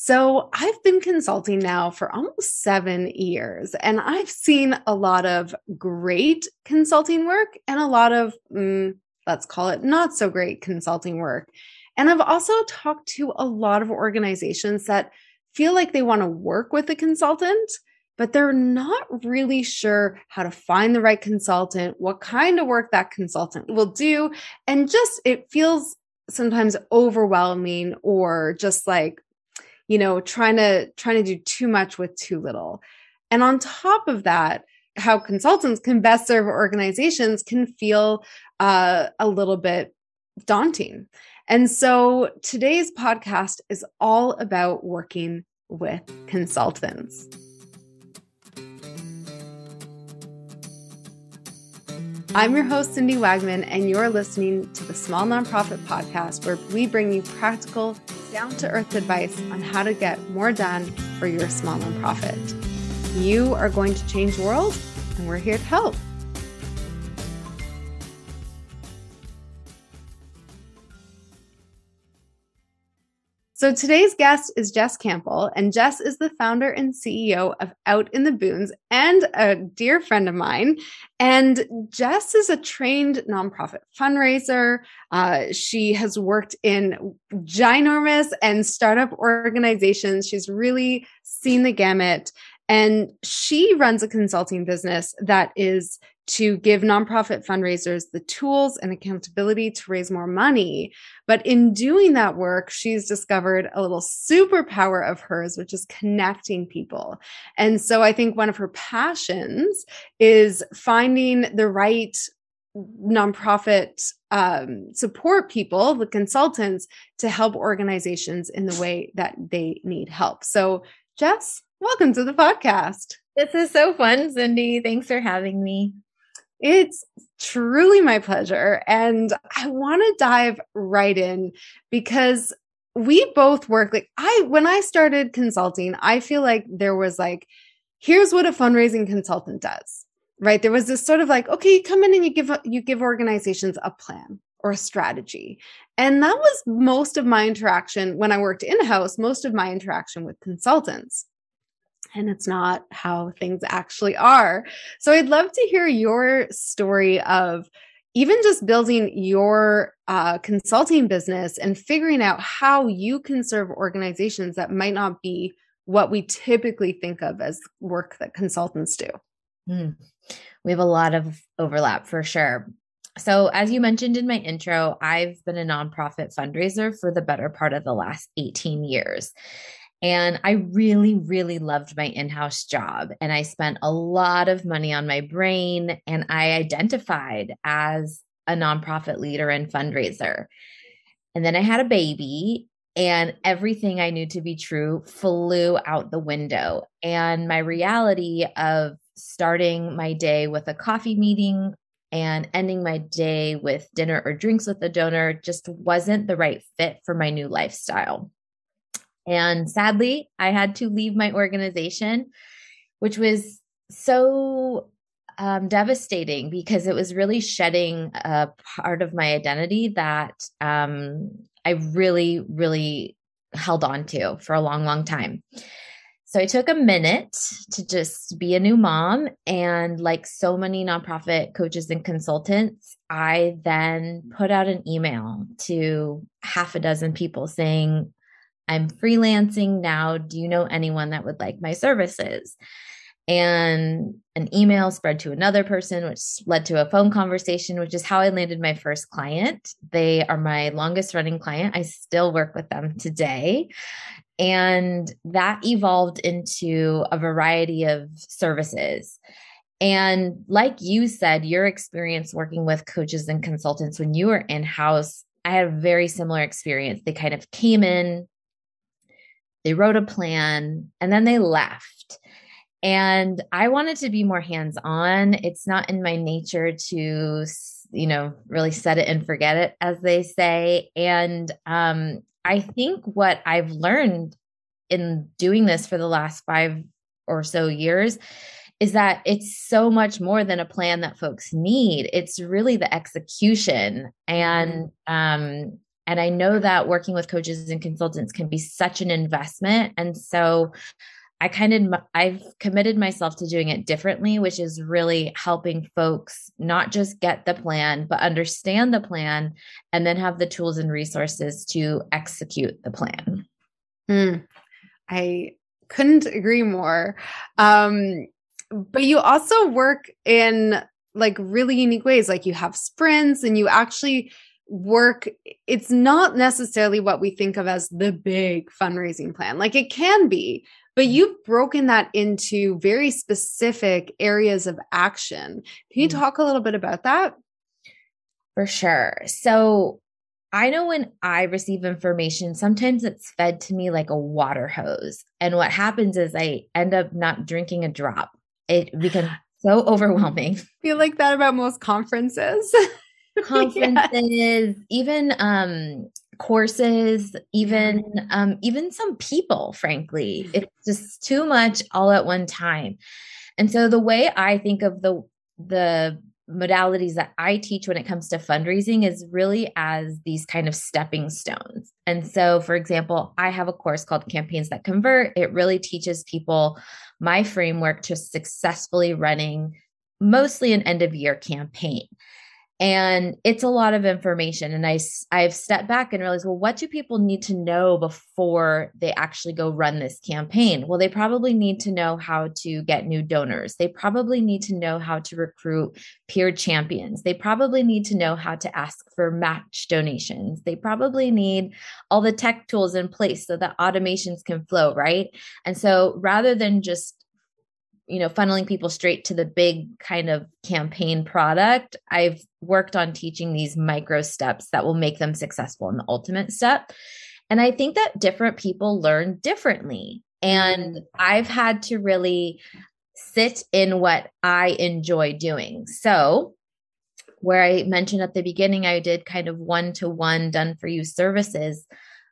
So, I've been consulting now for almost seven years, and I've seen a lot of great consulting work and a lot of, mm, let's call it not so great consulting work. And I've also talked to a lot of organizations that feel like they want to work with a consultant, but they're not really sure how to find the right consultant, what kind of work that consultant will do. And just it feels sometimes overwhelming or just like you know trying to trying to do too much with too little. And on top of that how consultants can best serve organizations can feel uh, a little bit daunting. And so today's podcast is all about working with consultants. I'm your host, Cindy Wagman, and you're listening to the Small Nonprofit Podcast, where we bring you practical, down to earth advice on how to get more done for your small nonprofit. You are going to change the world, and we're here to help. So today's guest is Jess Campbell, and Jess is the founder and CEO of Out in the Boons and a dear friend of mine. And Jess is a trained nonprofit fundraiser. Uh, she has worked in ginormous and startup organizations. She's really seen the gamut. And she runs a consulting business that is to give nonprofit fundraisers the tools and accountability to raise more money. But in doing that work, she's discovered a little superpower of hers, which is connecting people. And so I think one of her passions is finding the right nonprofit um, support people, the consultants, to help organizations in the way that they need help. So, Jess, welcome to the podcast. This is so fun, Cindy. Thanks for having me. It's truly my pleasure. And I want to dive right in because we both work like I, when I started consulting, I feel like there was like, here's what a fundraising consultant does, right? There was this sort of like, okay, you come in and you give, you give organizations a plan or a strategy. And that was most of my interaction when I worked in house, most of my interaction with consultants and it's not how things actually are. So I'd love to hear your story of even just building your uh, consulting business and figuring out how you can serve organizations that might not be what we typically think of as work that consultants do. Mm. We have a lot of overlap for sure. So, as you mentioned in my intro, I've been a nonprofit fundraiser for the better part of the last 18 years. And I really, really loved my in house job. And I spent a lot of money on my brain. And I identified as a nonprofit leader and fundraiser. And then I had a baby, and everything I knew to be true flew out the window. And my reality of starting my day with a coffee meeting and ending my day with dinner or drinks with a donor just wasn't the right fit for my new lifestyle. And sadly, I had to leave my organization, which was so um, devastating because it was really shedding a part of my identity that um, I really, really held on to for a long, long time. So I took a minute to just be a new mom. And like so many nonprofit coaches and consultants, I then put out an email to half a dozen people saying, I'm freelancing now. Do you know anyone that would like my services? And an email spread to another person, which led to a phone conversation, which is how I landed my first client. They are my longest running client. I still work with them today. And that evolved into a variety of services. And like you said, your experience working with coaches and consultants when you were in house, I had a very similar experience. They kind of came in, they wrote a plan and then they left. And I wanted to be more hands on. It's not in my nature to, you know, really set it and forget it, as they say. And um, I think what I've learned in doing this for the last five or so years is that it's so much more than a plan that folks need. It's really the execution. And um, And I know that working with coaches and consultants can be such an investment. And so I kind of I've committed myself to doing it differently, which is really helping folks not just get the plan, but understand the plan and then have the tools and resources to execute the plan. Mm, I couldn't agree more. Um, but you also work in like really unique ways. Like you have sprints and you actually work. It's not necessarily what we think of as the big fundraising plan. Like it can be, but mm-hmm. you've broken that into very specific areas of action. Can you mm-hmm. talk a little bit about that? For sure. So I know when I receive information, sometimes it's fed to me like a water hose. And what happens is I end up not drinking a drop. It becomes so overwhelming. I feel like that about most conferences. conferences, even um courses, even um even some people, frankly. Mm. It's just too much all at one time. And so the way I think of the the modalities that I teach when it comes to fundraising is really as these kind of stepping stones. And so, for example, I have a course called Campaigns That Convert. It really teaches people my framework to successfully running mostly an end of year campaign and it's a lot of information. And i i've stepped back and realized well what do people need to know before they actually go run this campaign? Well they probably need to know how to get new donors. They probably need to know how to recruit peer champions. They probably need to know how to ask for match donations. They probably need all the tech tools in place so that automations can flow right? And so rather than just you know funneling people straight to the big kind of campaign product i've worked on teaching these micro steps that will make them successful in the ultimate step. And i think that different people learn differently. And i've had to really sit in what i enjoy doing. So where i mentioned at the beginning i did kind of one to one done for you services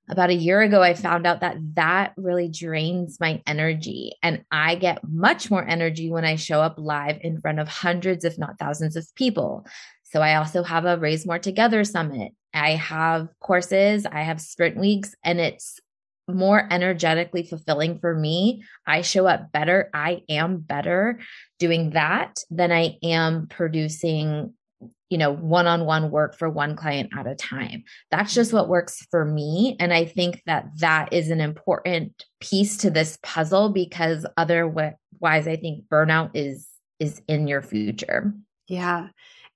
about a year ago, I found out that that really drains my energy. And I get much more energy when I show up live in front of hundreds, if not thousands of people. So I also have a Raise More Together summit. I have courses, I have sprint weeks, and it's more energetically fulfilling for me. I show up better. I am better doing that than I am producing you know, one on one work for one client at a time. That's just what works for me. And I think that that is an important piece to this puzzle because otherwise, I think burnout is is in your future. Yeah.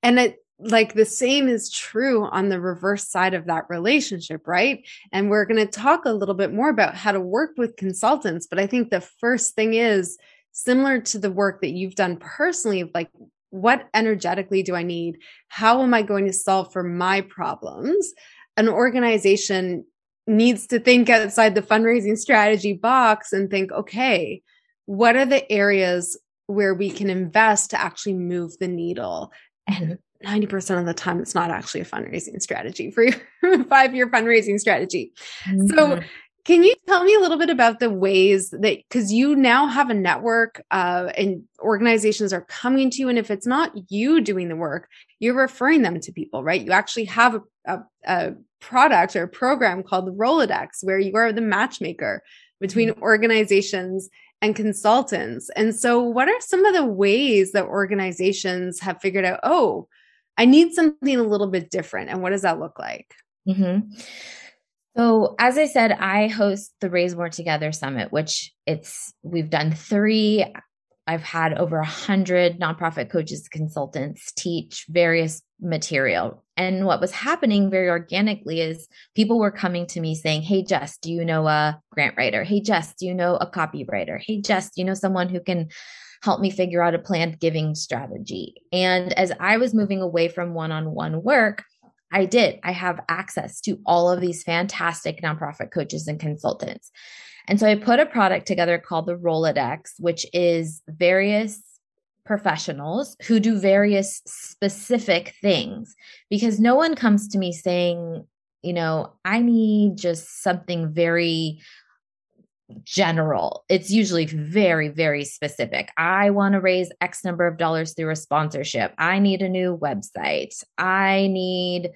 And it like the same is true on the reverse side of that relationship, right? And we're going to talk a little bit more about how to work with consultants, but I think the first thing is similar to the work that you've done personally like what energetically do I need? How am I going to solve for my problems? An organization needs to think outside the fundraising strategy box and think, okay, what are the areas where we can invest to actually move the needle? And 90% of the time, it's not actually a fundraising strategy for your five year fundraising strategy. Mm-hmm. So can you tell me a little bit about the ways that, because you now have a network uh, and organizations are coming to you, and if it's not you doing the work, you're referring them to people, right? You actually have a, a, a product or a program called the Rolodex where you are the matchmaker between mm-hmm. organizations and consultants. And so, what are some of the ways that organizations have figured out, oh, I need something a little bit different? And what does that look like? Mm-hmm. So, as I said, I host the Raise More Together Summit, which it's we've done three. I've had over a hundred nonprofit coaches, consultants teach various material. And what was happening very organically is people were coming to me saying, Hey, Jess, do you know a grant writer? Hey, Jess, do you know a copywriter? Hey, Jess, do you know someone who can help me figure out a planned giving strategy? And as I was moving away from one on one work, I did. I have access to all of these fantastic nonprofit coaches and consultants. And so I put a product together called the Rolodex, which is various professionals who do various specific things because no one comes to me saying, you know, I need just something very general. It's usually very, very specific. I want to raise X number of dollars through a sponsorship. I need a new website. I need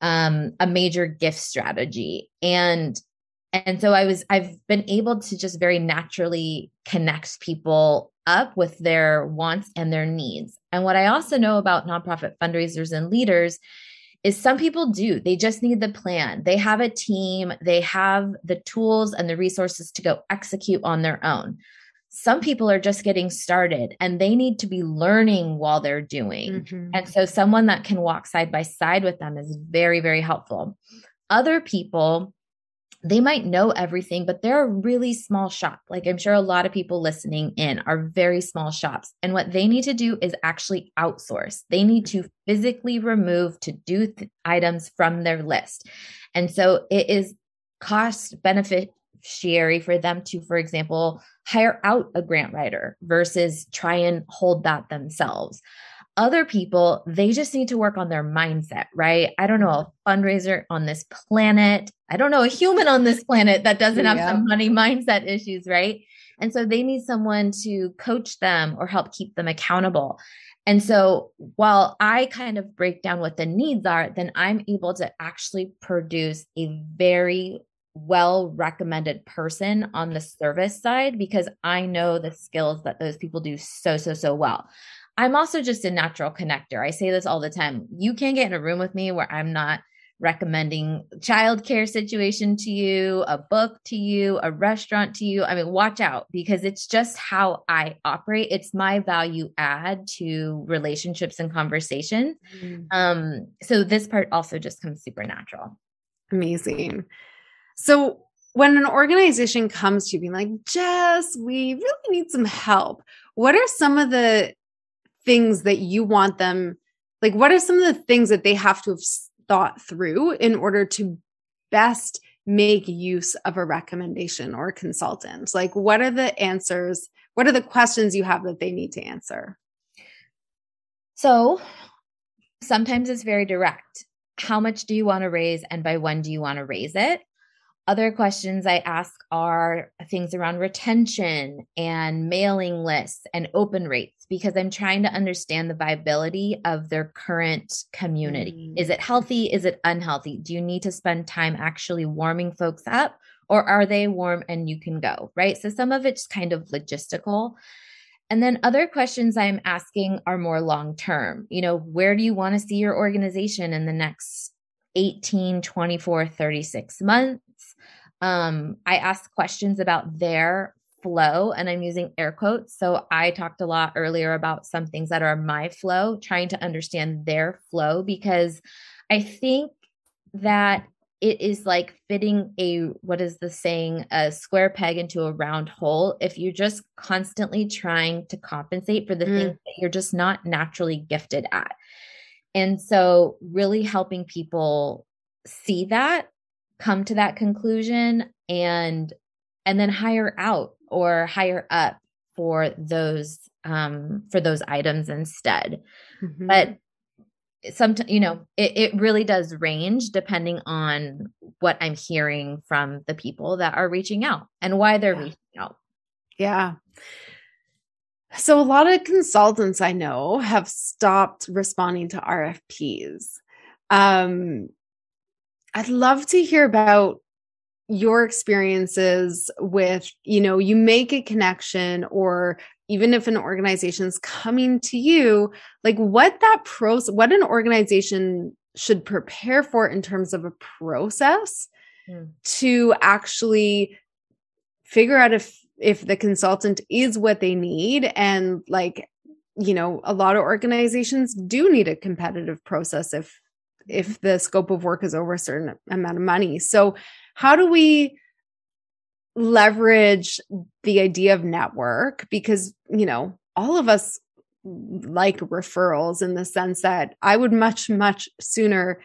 um, a major gift strategy. And and so I was I've been able to just very naturally connect people up with their wants and their needs. And what I also know about nonprofit fundraisers and leaders is some people do. They just need the plan. They have a team, they have the tools and the resources to go execute on their own. Some people are just getting started and they need to be learning while they're doing. Mm-hmm. And so, someone that can walk side by side with them is very, very helpful. Other people they might know everything, but they're a really small shop. Like I'm sure a lot of people listening in are very small shops. And what they need to do is actually outsource. They need to physically remove to do th- items from their list. And so it is cost beneficiary for them to, for example, hire out a grant writer versus try and hold that themselves other people, they just need to work on their mindset, right? I don't know mm-hmm. a fundraiser on this planet. I don't know a human on this planet that doesn't have yeah. some money mindset issues, right? And so they need someone to coach them or help keep them accountable. And so while I kind of break down what the needs are, then I'm able to actually produce a very well recommended person on the service side because I know the skills that those people do so, so, so well. I'm also just a natural connector. I say this all the time. You can't get in a room with me where I'm not recommending childcare situation to you, a book to you, a restaurant to you. I mean, watch out because it's just how I operate. It's my value add to relationships and conversation. Mm. Um, so this part also just comes super natural. Amazing. So when an organization comes to you being like, Jess, we really need some help, what are some of the things that you want them like what are some of the things that they have to have thought through in order to best make use of a recommendation or a consultant? Like what are the answers what are the questions you have that they need to answer? So sometimes it's very direct. How much do you want to raise and by when do you want to raise it other questions I ask are things around retention and mailing lists and open rates because I'm trying to understand the viability of their current community. Mm. Is it healthy? Is it unhealthy? Do you need to spend time actually warming folks up or are they warm and you can go? Right. So some of it's kind of logistical. And then other questions I'm asking are more long term. You know, where do you want to see your organization in the next 18, 24, 36 months? Um, I asked questions about their flow, and I'm using air quotes. So I talked a lot earlier about some things that are my flow, trying to understand their flow because I think that it is like fitting a what is the saying a square peg into a round hole if you're just constantly trying to compensate for the mm. things that you're just not naturally gifted at and so really helping people see that come to that conclusion and and then hire out or hire up for those um for those items instead mm-hmm. but sometimes you know it, it really does range depending on what i'm hearing from the people that are reaching out and why they're yeah. reaching out yeah so a lot of consultants i know have stopped responding to rfps um I'd love to hear about your experiences with, you know, you make a connection or even if an organization is coming to you, like what that process, what an organization should prepare for in terms of a process mm. to actually figure out if if the consultant is what they need and like you know a lot of organizations do need a competitive process if if the scope of work is over a certain amount of money. So, how do we leverage the idea of network? Because, you know, all of us like referrals in the sense that I would much, much sooner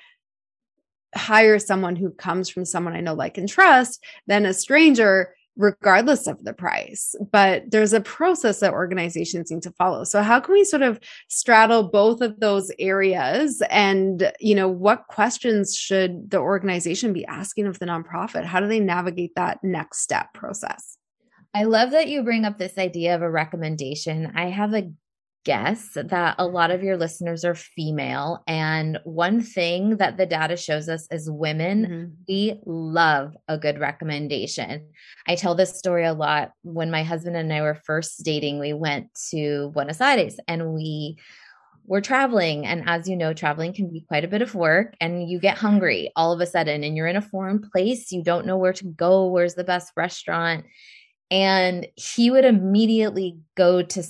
hire someone who comes from someone I know, like, and trust than a stranger regardless of the price. But there's a process that organizations need to follow. So how can we sort of straddle both of those areas and, you know, what questions should the organization be asking of the nonprofit? How do they navigate that next step process? I love that you bring up this idea of a recommendation. I have a guess that a lot of your listeners are female. And one thing that the data shows us is women, mm-hmm. we love a good recommendation. I tell this story a lot. When my husband and I were first dating, we went to Buenos Aires and we were traveling. And as you know, traveling can be quite a bit of work and you get hungry all of a sudden and you're in a foreign place. You don't know where to go. Where's the best restaurant? And he would immediately go to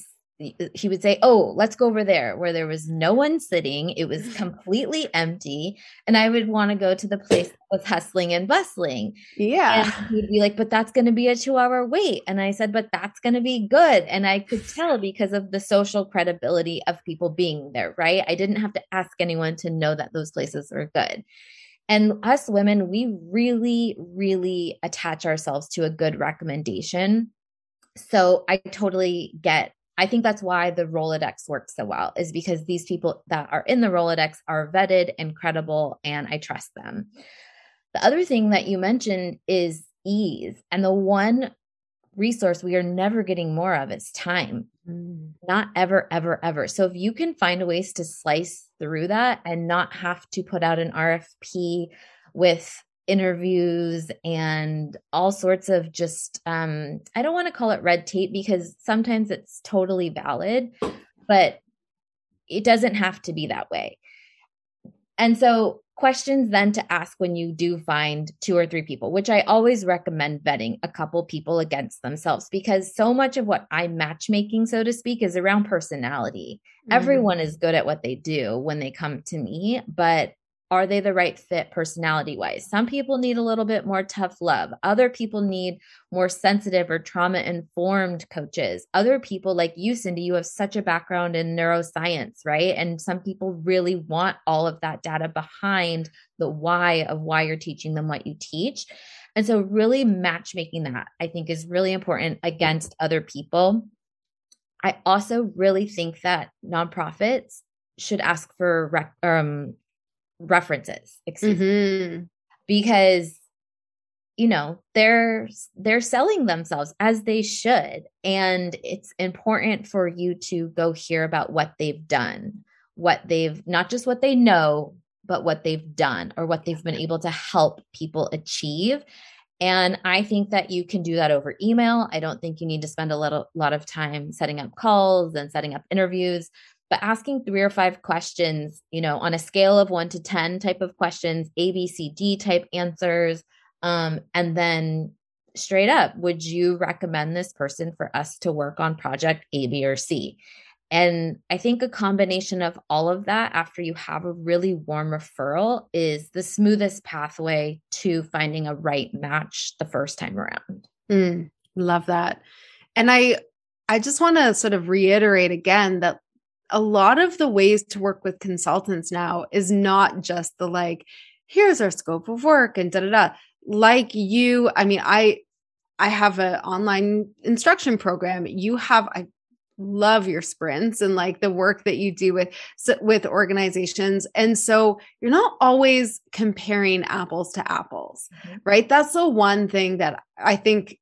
Uh, he would say, Oh, let's go over there where there was no one sitting. It was completely empty. And I would want to go to the place that was hustling and bustling. Yeah. And he'd be like, But that's going to be a two hour wait. And I said, But that's going to be good. And I could tell because of the social credibility of people being there, right? I didn't have to ask anyone to know that those places were good. And us women, we really, really attach ourselves to a good recommendation. So I totally get I think that's why the Rolodex works so well, is because these people that are in the Rolodex are vetted and credible, and I trust them. The other thing that you mentioned is ease. And the one resource we are never getting more of is time. Mm. Not ever, ever, ever. So if you can find ways to slice through that and not have to put out an RFP with interviews and all sorts of just um I don't want to call it red tape because sometimes it's totally valid, but it doesn't have to be that way. And so questions then to ask when you do find two or three people, which I always recommend vetting a couple people against themselves because so much of what I'm matchmaking, so to speak, is around personality. Mm-hmm. Everyone is good at what they do when they come to me, but are they the right fit personality wise? Some people need a little bit more tough love. Other people need more sensitive or trauma informed coaches. Other people, like you, Cindy, you have such a background in neuroscience, right? And some people really want all of that data behind the why of why you're teaching them what you teach. And so, really matchmaking that, I think, is really important against other people. I also really think that nonprofits should ask for rec- um, references excuse mm-hmm. me because you know they're they're selling themselves as they should and it's important for you to go hear about what they've done what they've not just what they know but what they've done or what they've been able to help people achieve. And i think that you can do that over email. I don't think you need to spend a little lot of time setting up calls and setting up interviews but asking three or five questions, you know, on a scale of one to 10 type of questions, A, B, C, D type answers. Um, and then straight up, would you recommend this person for us to work on project A, B, or C? And I think a combination of all of that after you have a really warm referral is the smoothest pathway to finding a right match the first time around. Mm, love that. And I I just want to sort of reiterate again that a lot of the ways to work with consultants now is not just the like, here's our scope of work and da da da. Like you, I mean, I I have an online instruction program. You have I love your sprints and like the work that you do with with organizations and so you're not always comparing apples to apples mm-hmm. right that's the one thing that i think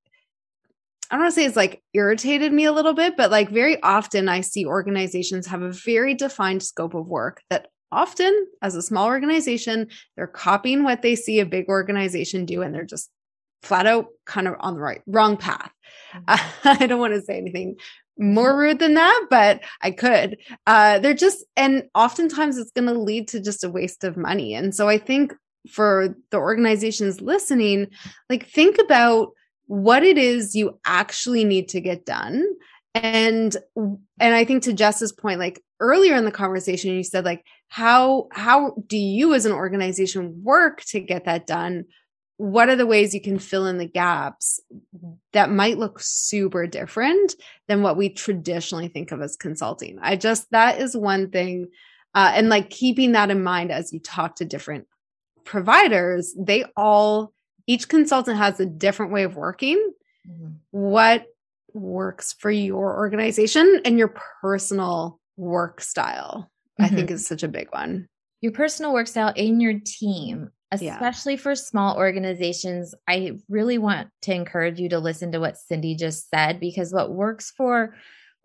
I don't want to say it's like irritated me a little bit, but like very often I see organizations have a very defined scope of work that often, as a small organization, they're copying what they see a big organization do and they're just flat out kind of on the right, wrong path. Mm-hmm. I don't want to say anything more rude than that, but I could. Uh, they're just, and oftentimes it's going to lead to just a waste of money. And so I think for the organizations listening, like think about what it is you actually need to get done. And and i think to jess's point like earlier in the conversation you said like how how do you as an organization work to get that done? What are the ways you can fill in the gaps that might look super different than what we traditionally think of as consulting? I just that is one thing uh, and like keeping that in mind as you talk to different providers they all each consultant has a different way of working. Mm-hmm. What works for your organization and your personal work style, mm-hmm. I think is such a big one. Your personal work style and your team, especially yeah. for small organizations. I really want to encourage you to listen to what Cindy just said because what works for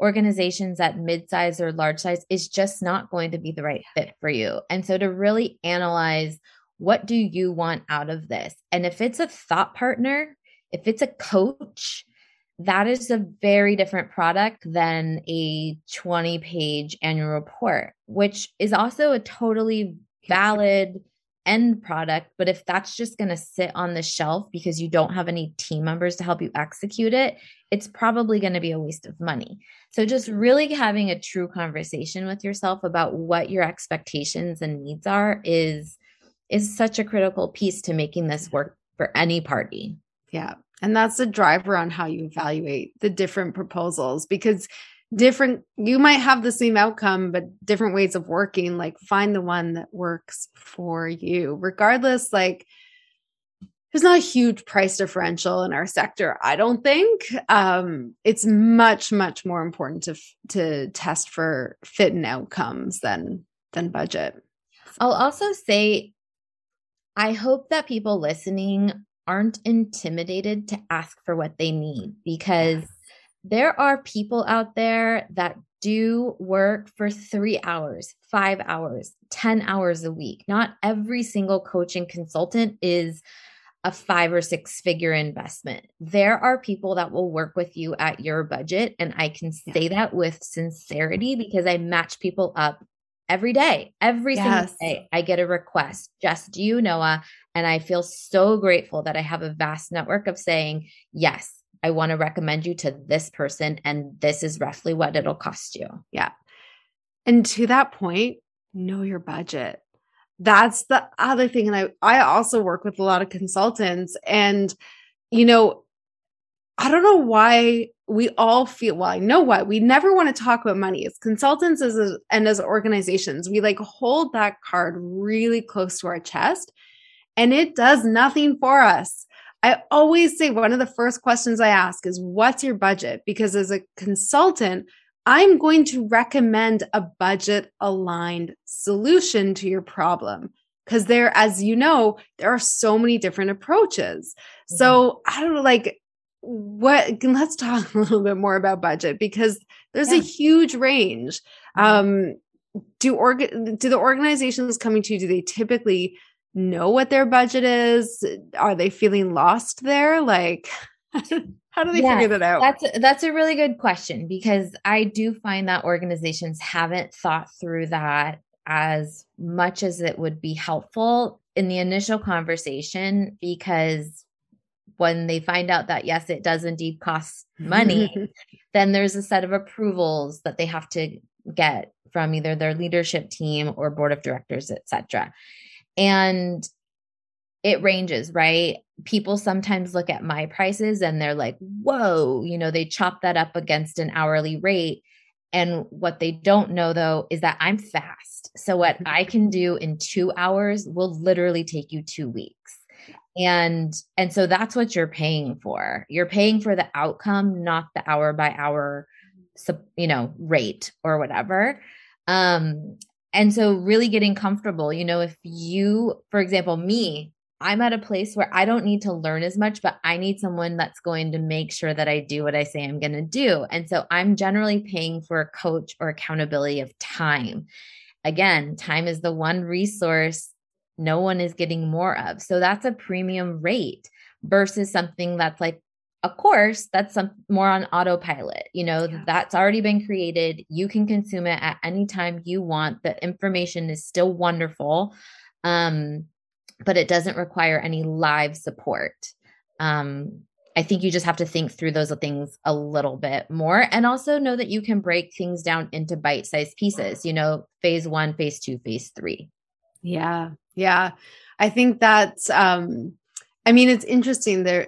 organizations at mid-size or large size is just not going to be the right fit for you. And so to really analyze what do you want out of this? And if it's a thought partner, if it's a coach, that is a very different product than a 20 page annual report, which is also a totally valid end product. But if that's just going to sit on the shelf because you don't have any team members to help you execute it, it's probably going to be a waste of money. So just really having a true conversation with yourself about what your expectations and needs are is is such a critical piece to making this work for any party. Yeah. And that's the driver on how you evaluate the different proposals because different you might have the same outcome but different ways of working like find the one that works for you regardless like there's not a huge price differential in our sector i don't think um, it's much much more important to to test for fit and outcomes than than budget i'll also say i hope that people listening aren't intimidated to ask for what they need because there are people out there that do work for three hours, five hours, 10 hours a week. Not every single coaching consultant is a five or six figure investment. There are people that will work with you at your budget. And I can say that with sincerity because I match people up every day. Every yes. single day, I get a request. Jess do you, Noah? Uh, and I feel so grateful that I have a vast network of saying, yes, I want to recommend you to this person, and this is roughly what it'll cost you. Yeah. And to that point, know your budget. That's the other thing. And I, I also work with a lot of consultants, and, you know, I don't know why we all feel well, I know what we never want to talk about money as consultants as a, and as organizations. We like hold that card really close to our chest and it does nothing for us. I always say one of the first questions I ask is, What's your budget? Because as a consultant, I'm going to recommend a budget aligned solution to your problem. Because there, as you know, there are so many different approaches. Mm-hmm. So I don't know, like, what let's talk a little bit more about budget because there's yeah. a huge range mm-hmm. um do org do the organizations coming to you do they typically know what their budget is? Are they feeling lost there? Like, how do they yeah, figure that out? That's that's a really good question because I do find that organizations haven't thought through that as much as it would be helpful in the initial conversation because when they find out that yes it does indeed cost money then there's a set of approvals that they have to get from either their leadership team or board of directors etc and it ranges, right? People sometimes look at my prices and they're like, whoa, you know, they chop that up against an hourly rate. And what they don't know though is that I'm fast. So what. I can do in two hours will literally take you two weeks. And and so that's what you're paying for. You're paying for the outcome, not the hour by hour, you know, rate or whatever. Um, and so, really getting comfortable, you know, if you, for example, me, I'm at a place where I don't need to learn as much, but I need someone that's going to make sure that I do what I say I'm going to do. And so, I'm generally paying for a coach or accountability of time. Again, time is the one resource no one is getting more of. So, that's a premium rate versus something that's like a course that's some more on autopilot you know yeah. that's already been created. You can consume it at any time you want. The information is still wonderful um, but it doesn't require any live support. Um, i think you just have to think through those things a little bit more. And also know that you can break things down into bite-sized pieces you know phase one phase two phase three yeah yeah i think that's um i mean it's interesting there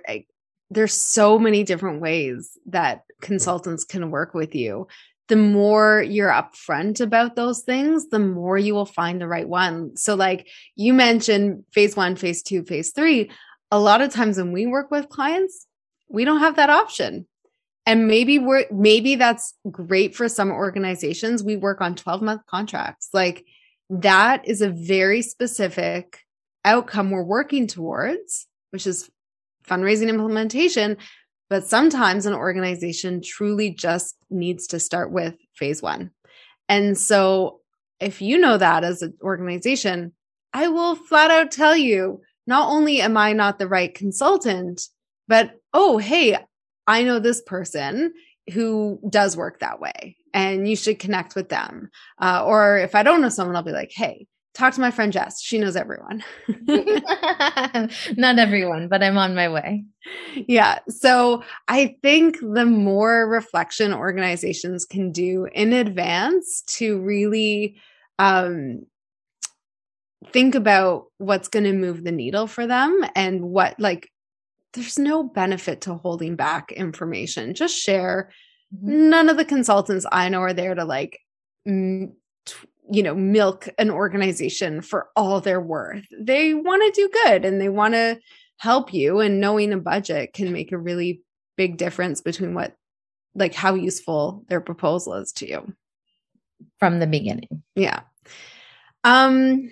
there's so many different ways that consultants can work with you. The more you're upfront about those things, the more you will find the right one. So, like you mentioned, phase one, phase two, phase three. A lot of times when we work with clients, we don't have that option. And maybe we're, maybe that's great for some organizations. We work on 12 month contracts. Like that is a very specific outcome we're working towards, which is fundraising implementation, But sometimes an organization truly just needs to start with phase one. And so if you know that as an organization, I will flat out tell you not only am I not the right consultant, but oh, hey, I know this person who does work that way and you should connect with them. Uh, or if I don't know someone, I'll be like, hey, talk to my friend Jess. She knows everyone. Not everyone, but I'm on my way. Yeah. So I think the more reflection organizations can do in advance to really um, think about what's going to move the needle for them and what, like, there's no benefit to holding back information. Just share. Mm-hmm. None of the consultants I know are there to like, you know, milk an organization for all their worth. They want to do good and they want to help you. And knowing a budget can make a really big difference between what, like, how useful their proposal is to you from the beginning. Yeah. Um,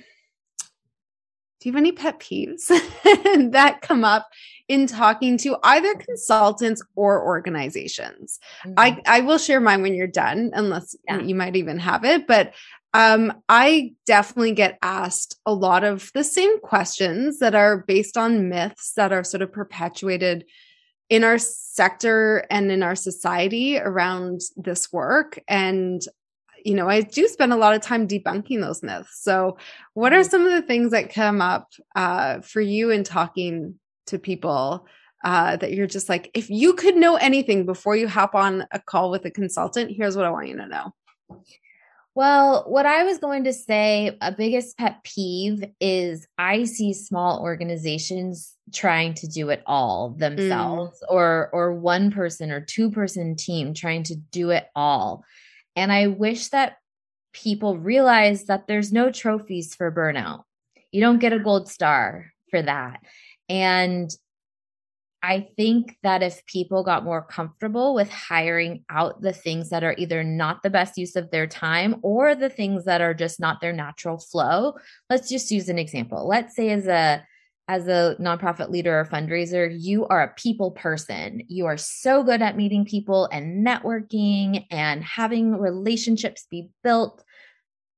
do you have any pet peeves that come up in talking to either consultants or organizations? Mm-hmm. I, I will share mine when you're done, unless yeah. you might even have it. But um, I definitely get asked a lot of the same questions that are based on myths that are sort of perpetuated in our sector and in our society around this work. And you know, I do spend a lot of time debunking those myths. So, what are mm-hmm. some of the things that come up uh, for you in talking to people uh, that you're just like, if you could know anything before you hop on a call with a consultant, here's what I want you to know? Well, what I was going to say, a biggest pet peeve is I see small organizations trying to do it all themselves mm. or or one person or two person team trying to do it all. And I wish that people realize that there's no trophies for burnout. You don't get a gold star for that. And I think that if people got more comfortable with hiring out the things that are either not the best use of their time or the things that are just not their natural flow, let's just use an example. Let's say as a as a nonprofit leader or fundraiser, you are a people person. You are so good at meeting people and networking and having relationships be built.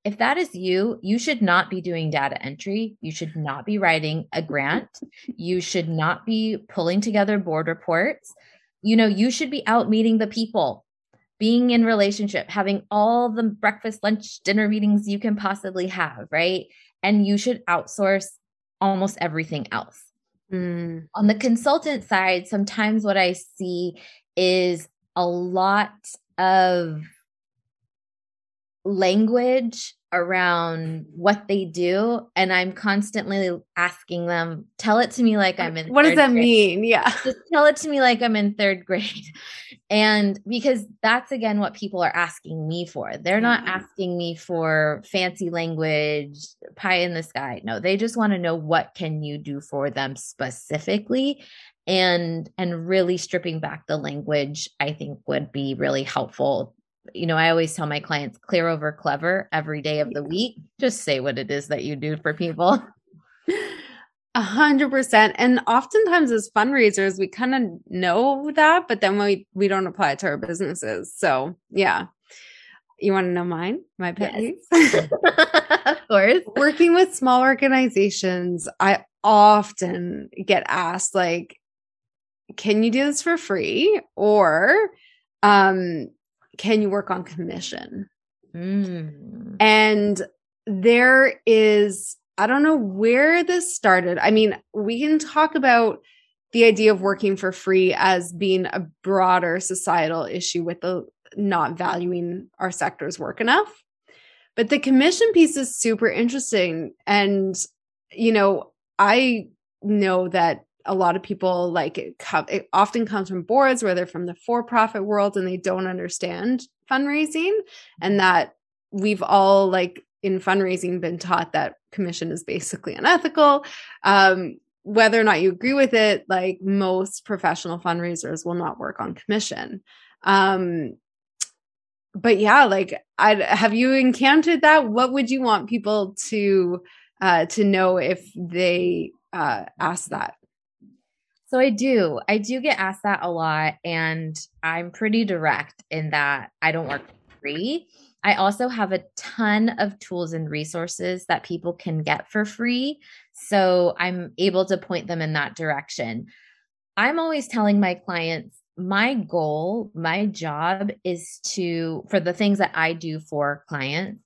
If that is you, you should not be doing data entry. You should not be writing a grant. You should not be pulling together board reports. You know, you should be out meeting the people, being in relationship, having all the breakfast, lunch, dinner meetings you can possibly have, right? And you should outsource almost everything else. Mm. On the consultant side, sometimes what I see is a lot of language around what they do and i'm constantly asking them tell it to me like i'm in what does that grade. mean? Yeah. Just tell it to me like i'm in third grade. And because that's again what people are asking me for. They're not mm-hmm. asking me for fancy language pie in the sky. No they just want to know what can you do for them specifically. And and really stripping back the language i think would be really helpful you know, I always tell my clients clear over clever every day of the week. Just say what it is that you do for people. A hundred percent. And oftentimes as fundraisers, we kind of know that, but then we we don't apply it to our businesses. So yeah. You want to know mine? My pet yes. of course. Working with small organizations, I often get asked like, can you do this for free? Or um can you work on commission? Mm. And there is, I don't know where this started. I mean, we can talk about the idea of working for free as being a broader societal issue with the not valuing our sector's work enough. But the commission piece is super interesting. And, you know, I know that a lot of people like it, it often comes from boards where they're from the for-profit world and they don't understand fundraising. And that we've all like in fundraising been taught that commission is basically unethical. Um, whether or not you agree with it like most professional fundraisers will not work on commission. Um, but yeah like i have you encountered that? What would you want people to uh, to know if they uh, ask that So I do. I do get asked that a lot. And I'm pretty direct in that I don't work free. I also have a ton of tools and resources that people can get for free. So I'm able to point them in that direction. I'm always telling my clients my goal, my job is to, for the things that I do for clients,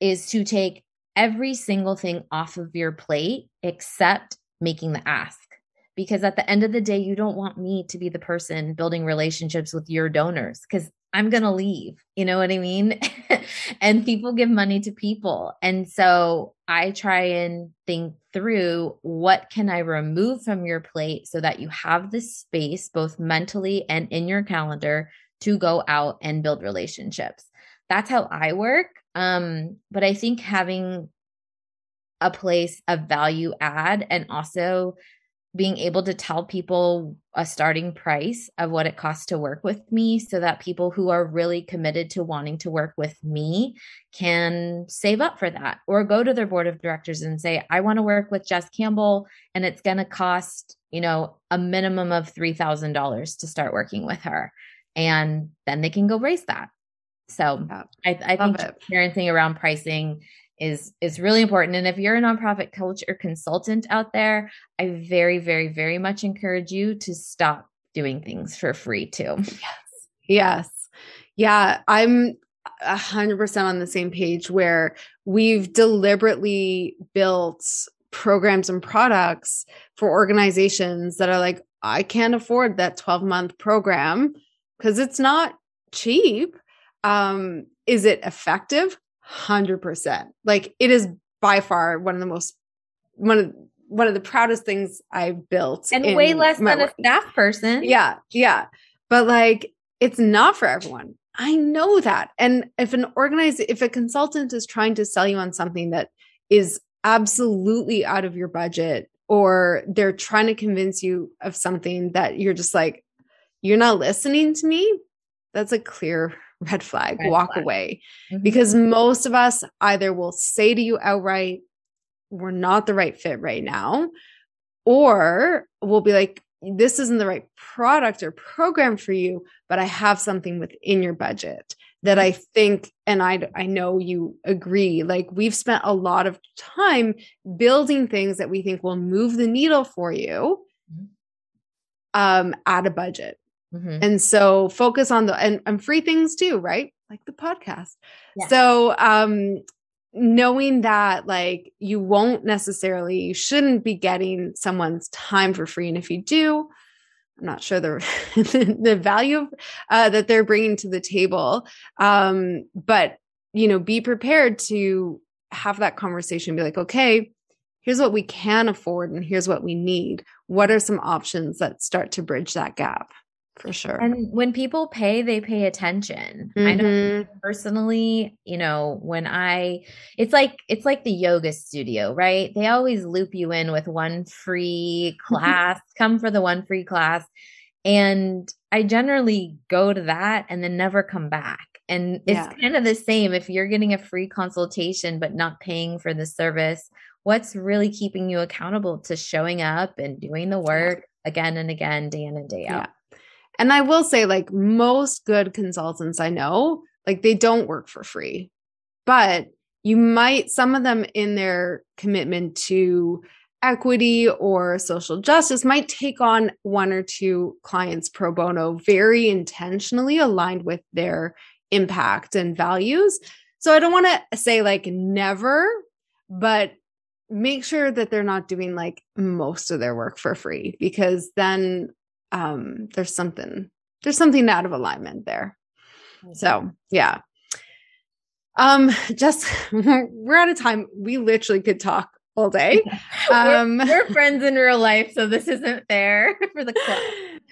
is to take every single thing off of your plate except making the ask. Because at the end of the day, you don't want me to be the person building relationships with your donors because I'm going to leave. You know what I mean? and people give money to people. And so I try and think through what can I remove from your plate so that you have the space, both mentally and in your calendar, to go out and build relationships. That's how I work. Um, but I think having a place of value add and also being able to tell people a starting price of what it costs to work with me so that people who are really committed to wanting to work with me can save up for that or go to their board of directors and say I want to work with Jess Campbell and it's going to cost, you know, a minimum of $3,000 to start working with her. And then they can go raise that. So yeah, I, I think parenting around pricing is is really important. And if you're a nonprofit coach or consultant out there i very very very much encourage you to stop doing things for free too. Yes. Yes. Yeah i'm hundred percent on the same page where we've deliberately built programs and products for organizations that are like i can't afford that 12 month program because it's not cheap. Um is it effective 100%. Like it is by far one of the most one of one of the proudest things I've built. And way less than work. a staff person. Yeah. Yeah. But like it's not for everyone. I know that. And if an organized if a consultant is trying to sell you on something that is absolutely out of your budget or they're trying to convince you of something that you're just like you're not listening to me, that's a clear red flag, red walk flag. away. Mm-hmm. Because most of us either will say to you outright, we're not the right fit right now, or we'll be like, this isn't the right product or program for you, but I have something within your budget that I think, and I, I know you agree, like we've spent a lot of time building things that we think will move the needle for you mm-hmm. um, at a budget. Mm-hmm. And so focus on the and, and free things too, right? Like the podcast. Yeah. So um knowing that like you won't necessarily you shouldn't be getting someone's time for free and if you do i'm not sure the the value uh, that they're bringing to the table um but you know be prepared to have that conversation be like okay here's what we can afford and here's what we need what are some options that start to bridge that gap for sure. And when people pay, they pay attention. Mm-hmm. I know personally, you know, when I it's like it's like the yoga studio, right? They always loop you in with one free class. Come for the one free class. And I generally go to that and then never come back. And it's yeah. kind of the same if you're getting a free consultation but not paying for the service. What's really keeping you accountable to showing up and doing the work again and again, day in and day out? Yeah. And I will say, like most good consultants I know, like they don't work for free, but you might, some of them in their commitment to equity or social justice might take on one or two clients pro bono very intentionally aligned with their impact and values. So I don't want to say like never, but make sure that they're not doing like most of their work for free because then um, there's something there's something out of alignment there. So yeah. Um, just we're out of time. We literally could talk all day. Um, we're, we're, friends in real life, so this isn't fair for the club.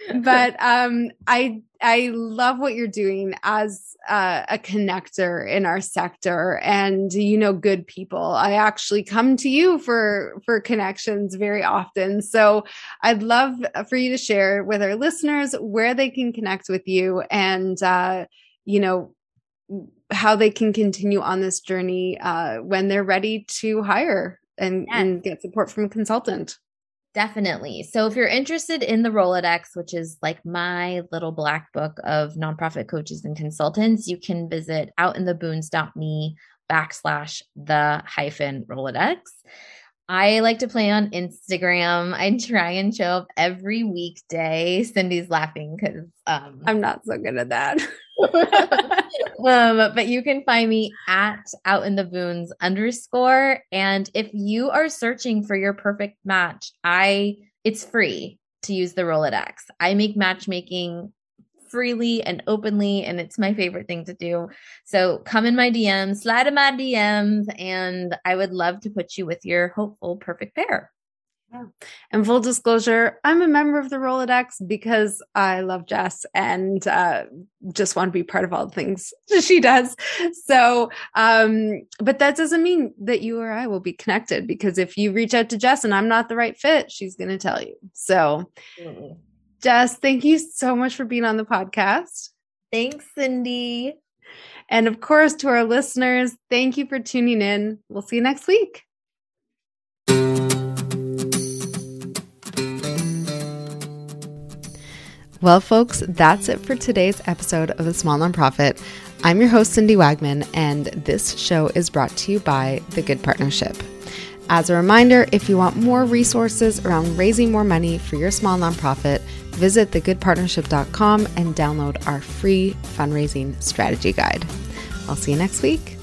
but um, I I love what you're doing as uh, a connector in our sector, and you know, good people. I actually come to you for for connections very often. So I'd love for you to share with our listeners where they can connect with you, and uh, you know how they can continue on this journey uh, when they're ready to hire and, yes. and get support from a consultant. Definitely. So if you're interested in the Rolodex, which is like my little black book of nonprofit coaches and consultants, you can visit outintheboons.me backslash the hyphen Rolodex. I like to play on Instagram. I try and show up every weekday. Cindy's laughing because um, I'm not so good at that. um, but you can find me at out in the boons underscore. And if you are searching for your perfect match, I it's free to use the Rolodex. I make matchmaking freely and openly, and it's my favorite thing to do. So come in my DMs, slide in my DMs, and I would love to put you with your hopeful perfect pair. Yeah. And full disclosure, I'm a member of the Rolodex because I love Jess and uh, just want to be part of all the things she does. So, um, but that doesn't mean that you or I will be connected because if you reach out to Jess and I'm not the right fit, she's going to tell you. So. Jess, thank you so much for being on the podcast. Thanks, Cindy. And of course, to our listeners, thank you for tuning in. We'll see you next week. Well, folks, that's it for today's episode of The Small Nonprofit. I'm your host, Cindy Wagman, and this show is brought to you by The Good Partnership. As a reminder, if you want more resources around raising more money for your small nonprofit, visit thegoodpartnership.com and download our free fundraising strategy guide. I'll see you next week.